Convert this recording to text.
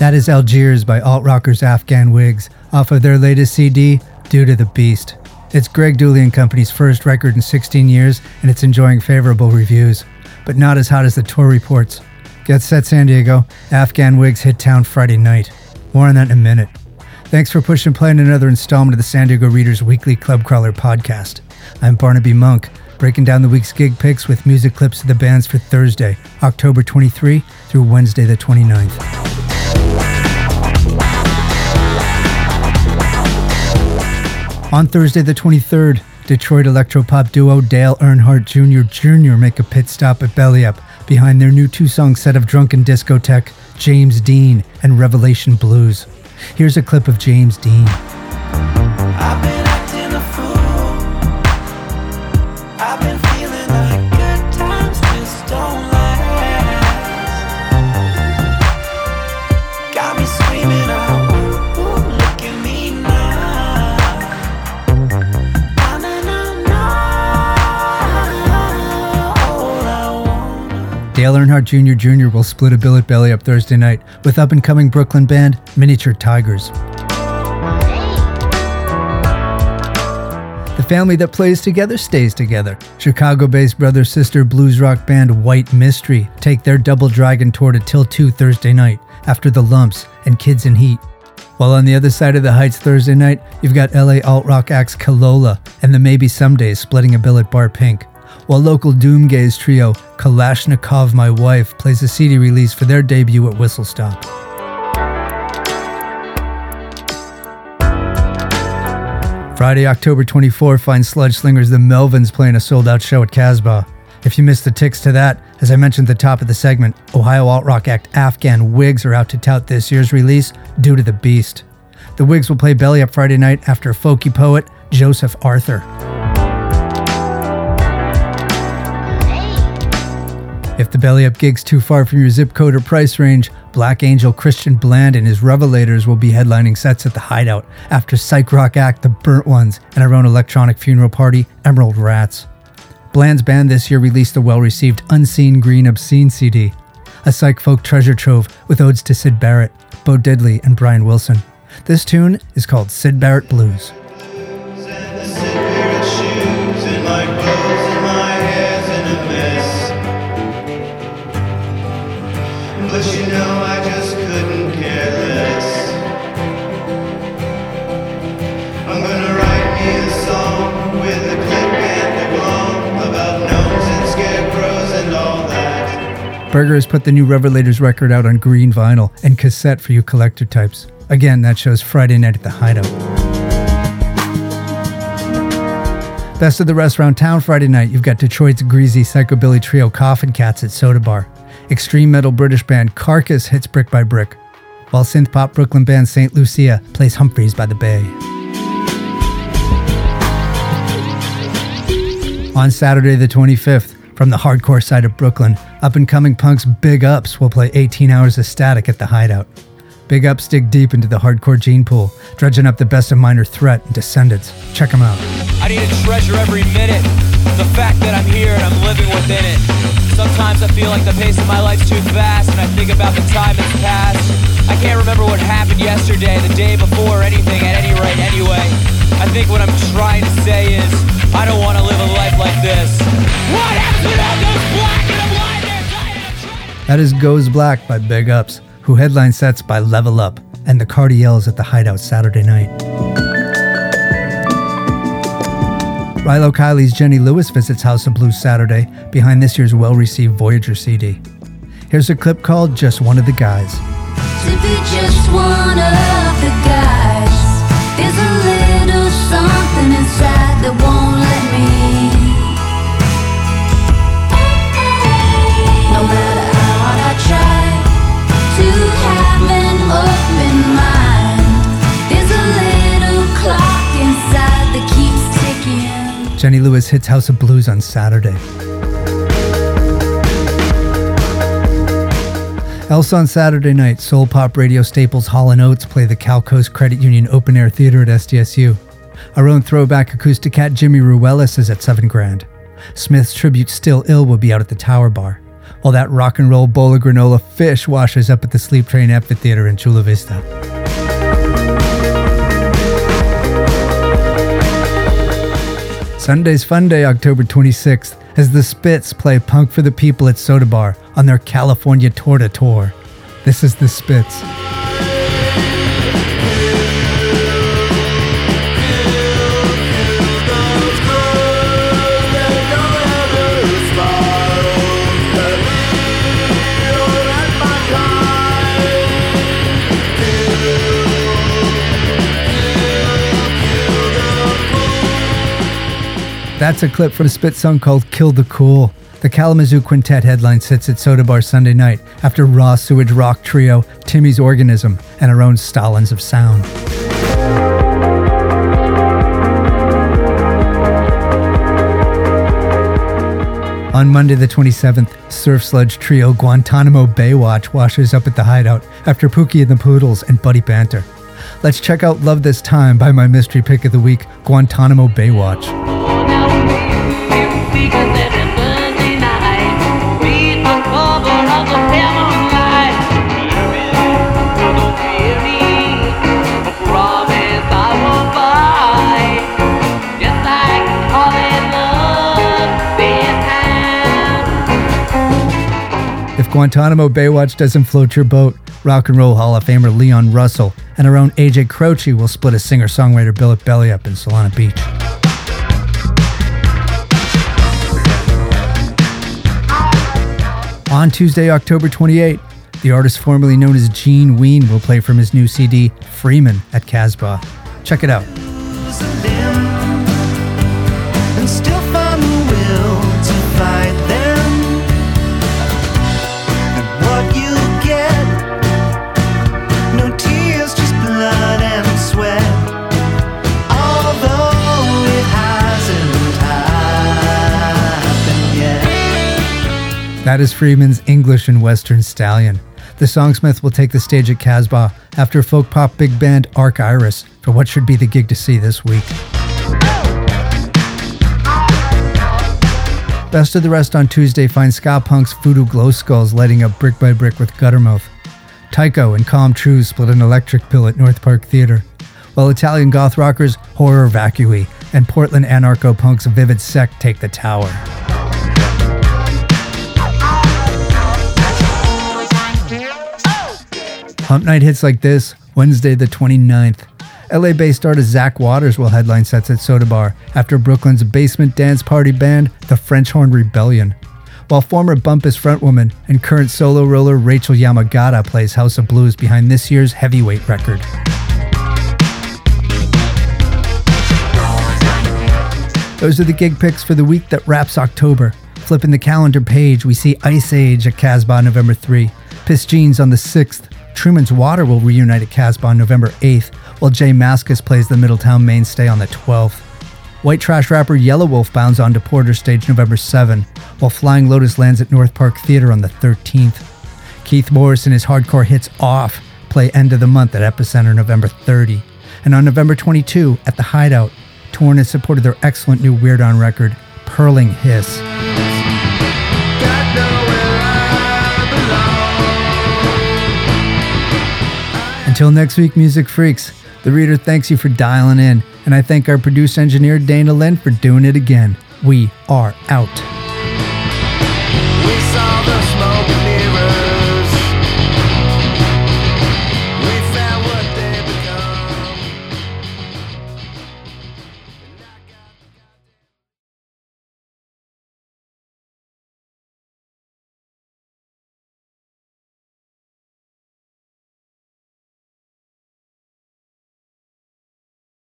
That is Algiers by alt rockers Afghan Whigs off of their latest CD, Do to the Beast. It's Greg Dulli and Company's first record in 16 years, and it's enjoying favorable reviews, but not as hot as the tour reports. Get set, San Diego. Afghan Whigs hit town Friday night. More on that in a minute. Thanks for pushing play on another installment of the San Diego Readers Weekly Club Crawler podcast. I'm Barnaby Monk, breaking down the week's gig picks with music clips of the bands for Thursday, October 23 through Wednesday the 29th. On Thursday, the 23rd, Detroit electropop duo Dale Earnhardt Jr. Jr. make a pit stop at Belly Up behind their new two song set of Drunken Discotheque, James Dean, and Revelation Blues. Here's a clip of James Dean. Dale Earnhardt Jr. Jr. will split a bill at Belly Up Thursday night with up and coming Brooklyn band Miniature Tigers. The family that plays together stays together. Chicago based brother sister blues rock band White Mystery take their Double Dragon tour to Till 2 Thursday night after The Lumps and Kids in Heat. While on the other side of the Heights Thursday night, you've got LA alt rock acts Kalola and the Maybe Somedays splitting a bill at Bar Pink while local doomgaze trio Kalashnikov My Wife plays a CD release for their debut at Whistle Stop. Friday, October 24 finds Sludge Slingers the Melvins playing a sold out show at Casbah. If you missed the ticks to that, as I mentioned at the top of the segment, Ohio alt rock act Afghan Whigs are out to tout this year's release, Do to the Beast. The Whigs will play Belly Up Friday night after folky poet Joseph Arthur. If the belly up gig's too far from your zip code or price range, Black Angel Christian Bland and his Revelators will be headlining sets at the Hideout after psych rock act The Burnt Ones and our own electronic funeral party, Emerald Rats. Bland's band this year released the well received Unseen Green Obscene CD, a psych folk treasure trove with odes to Syd Barrett, Bo Diddley, and Brian Wilson. This tune is called Syd Barrett Blues. Burger has put the new Revelators record out on green vinyl and cassette for you collector types. Again, that shows Friday night at the Hideout. Best of the rest around town Friday night, you've got Detroit's greasy psychobilly trio Coffin Cats at Soda Bar. Extreme metal British band Carcass hits Brick by Brick, while synth pop Brooklyn band St. Lucia plays Humphreys by the Bay. On Saturday the 25th, from the hardcore side of Brooklyn, up and coming punks Big Ups will play 18 hours of static at the Hideout. Big Ups dig deep into the hardcore gene pool, dredging up the best of Minor Threat and Descendents. Check them out. I need treasure every minute. The fact that I'm here and I'm living within it. Sometimes I feel like the pace of my life's too fast, and I think about the time that's passed. I can't remember what happened yesterday, the day before, anything at any rate, anyway. I think what I'm trying to say is, I don't want to live a life like this. What goes black and That is Goes Black by Big Ups, who headline sets by Level Up and the Cardiels at the Hideout Saturday night. Rilo Kiley's Jenny Lewis visits House of Blues Saturday behind this year's well received Voyager CD. Here's a clip called Just One of the Guys. To be just one of the guys, Jenny Lewis hits House of Blues on Saturday. Else on Saturday night, soul pop radio staples Hall & Oates play the Cal Coast Credit Union Open Air Theater at SDSU. Our own throwback acoustic cat Jimmy Ruelas is at 7 grand. Smith's tribute Still Ill will be out at the Tower Bar. while that rock and roll bowl of granola fish washes up at the Sleep Train Amphitheater in Chula Vista. Sunday's Fun Day, October 26th, as the Spits play Punk for the People at Soda Bar on their California Torta Tour. This is the Spits. That's a clip from a spit song called Kill the Cool. The Kalamazoo Quintet headline sits at Soda Bar Sunday night after raw sewage rock trio Timmy's Organism and our own Stalins of Sound. On Monday the 27th, surf sludge trio Guantanamo Baywatch washes up at the hideout after Pookie and the Poodles and Buddy Banter. Let's check out Love This Time by my mystery pick of the week, Guantanamo Baywatch. Guantanamo Baywatch doesn't float your boat, Rock and Roll Hall of Famer Leon Russell and our own AJ Croce will split a singer songwriter billet belly up in Solana Beach. On Tuesday, October 28, the artist formerly known as Gene Ween will play from his new CD, Freeman, at Casbah. Check it out. That is Freeman's English and Western Stallion. The songsmith will take the stage at Casbah after folk pop big band Arc Iris for what should be the gig to see this week. Best of the Rest on Tuesday finds ska punks Voodoo Glow Skulls lighting up brick by brick with Guttermouth. Tycho and Com Truise split an electric pill at North Park Theatre, while Italian goth rockers Horror Vacui and Portland anarcho punks Vivid Sect take the tower. Hump night hits like this Wednesday, the 29th. LA based artist Zach Waters will headline sets at Soda Bar after Brooklyn's basement dance party band, the French Horn Rebellion. While former Bumpus frontwoman and current solo roller Rachael Yamagata plays House of Blues behind this year's heavyweight record. Those are the gig picks for the week that wraps October. Flipping the calendar page, we see Iceage at Casbah November 3, Pissed Jeans on the 6th, Truman's Water will reunite at Casbah on November 8th, while J Mascis plays the Middletown mainstay on the 12th. White trash rapper Yelawolf bounds onto Porter Stage November 7, while Flying Lotus lands at North Park Theater on the 13th. Keith Morris and his hardcore hits Off play end of the month at Epicenter November 30. And on November 22, at the Hideout, Torn has supported their excellent new Weirdon record, Purling Hiss. Until next week, music freaks, the reader thanks you for dialing in, and I thank our producer engineer Dana Lynn for doing it again. We are out.